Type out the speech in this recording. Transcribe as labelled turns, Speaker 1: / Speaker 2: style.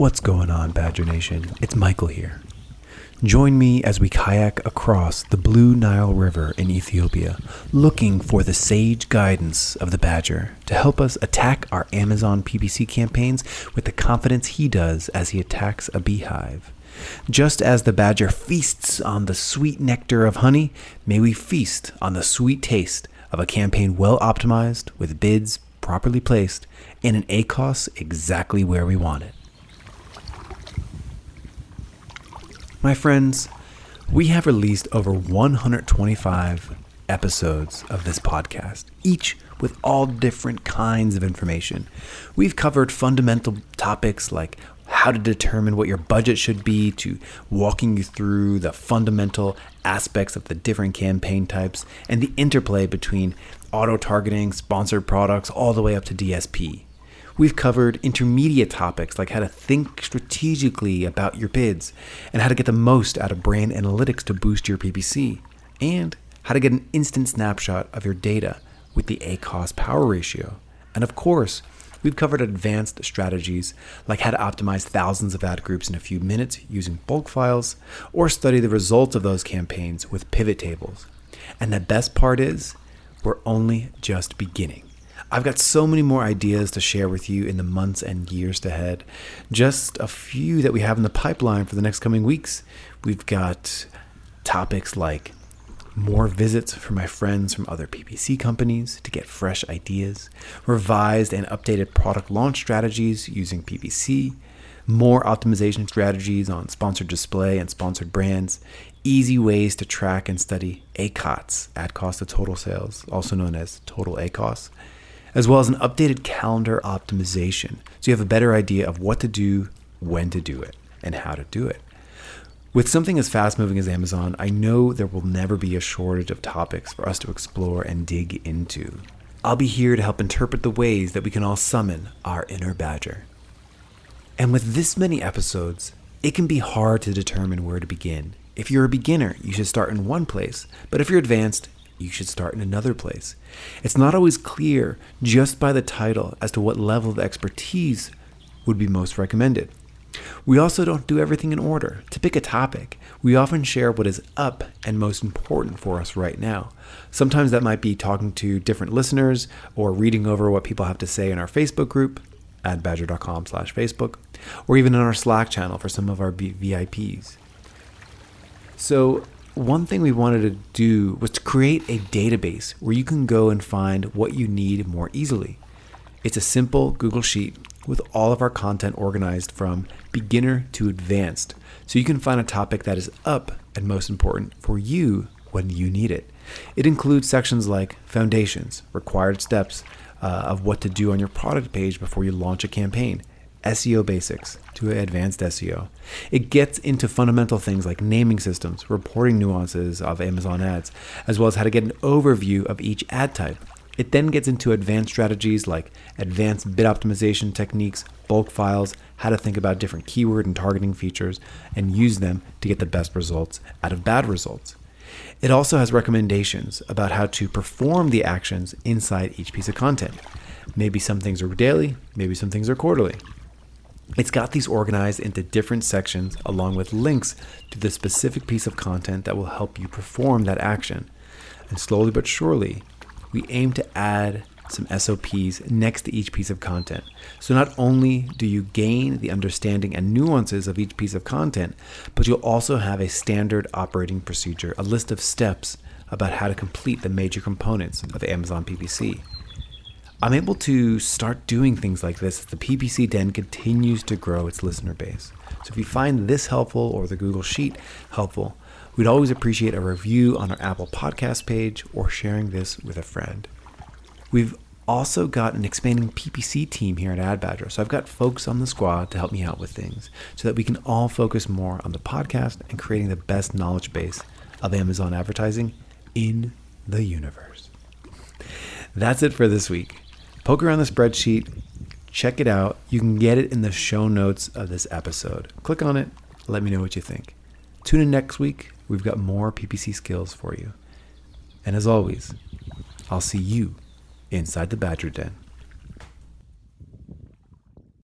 Speaker 1: What's going on, Badger Nation? It's Michael here. Join me as we kayak across the Blue Nile River in Ethiopia, looking for the sage guidance of the Badger to help us attack our Amazon PPC campaigns with the confidence he does as he attacks a beehive. Just as the Badger feasts on the sweet nectar of honey, may we feast on the sweet taste of a campaign well optimized, with bids properly placed, and an ACOS exactly where we want it. My friends, we have released over 125 episodes of this podcast, each with all different kinds of information. We've covered fundamental topics like how to determine what your budget should be, to walking you through the fundamental aspects of the different campaign types and the interplay between auto targeting, sponsored products, all the way up to DSP. We've covered intermediate topics like how to think strategically about your bids and how to get the most out of brand analytics to boost your PPC, and how to get an instant snapshot of your data with the ACOS power ratio. And of course, we've covered advanced strategies like how to optimize thousands of ad groups in a few minutes using bulk files, or study the results of those campaigns with pivot tables. And the best part is, we're only just beginning. I've got so many more ideas to share with you in the months and years to ahead. Just a few that we have in the pipeline for the next coming weeks. We've got topics like more visits from my friends from other PPC companies to get fresh ideas, revised and updated product launch strategies using PPC, more optimization strategies on sponsored display and sponsored brands, easy ways to track and study ACOTS, ad cost to total sales, also known as total ACOS, as well as an updated calendar optimization so you have a better idea of what to do, when to do it, and how to do it. With something as fast moving as Amazon, I know there will never be a shortage of topics for us to explore and dig into. I'll be here to help interpret the ways that we can all summon our inner badger. And with this many episodes, it can be hard to determine where to begin. If you're a beginner, you should start in one place, but if you're advanced, you should start in another place. It's not always clear just by the title as to what level of expertise would be most recommended. We also don't do everything in order. To pick a topic, we often share what is up and most important for us right now. Sometimes that might be talking to different listeners or reading over what people have to say in our Facebook group at badger.com slash Facebook, or even in our Slack channel for some of our VIPs. So one thing we wanted to do was to create a database where you can go and find what you need more easily. It's a simple Google Sheet with all of our content organized from beginner to advanced, so you can find a topic that is up and most important for you when you need it. It includes sections like foundations, required steps uh, of what to do on your product page before you launch a campaign, SEO basics to advanced SEO. It gets into fundamental things like naming systems, reporting nuances of Amazon ads, as well as how to get an overview of each ad type. It then gets into advanced strategies like advanced bid optimization techniques, bulk files, how to think about different keyword and targeting features, and use them to get the best results out of bad results. It also has recommendations about how to perform the actions inside each piece of content. Maybe some things are daily, maybe some things are quarterly. It's got these organized into different sections along with links to the specific piece of content that will help you perform that action. And slowly but surely, we aim to add some SOPs next to each piece of content. So not only do you gain the understanding and nuances of each piece of content, but you'll also have a standard operating procedure, a list of steps about how to complete the major components of Amazon PPC. I'm able to start doing things like this the PPC Den continues to grow its listener base. So if you find this helpful or the Google Sheet helpful, we'd always appreciate a review on our Apple Podcast page or sharing this with a friend. We've also got an expanding PPC team here at AdBadger, so I've got folks on the squad to help me out with things so that we can all focus more on the podcast and creating the best knowledge base of Amazon advertising in the universe. That's it for this week. Poke around the spreadsheet, check it out. You can get it in the show notes of this episode. Click on it, let me know what you think. Tune in next week. We've got more PPC skills for you. And as always, I'll see you inside the Badger Den.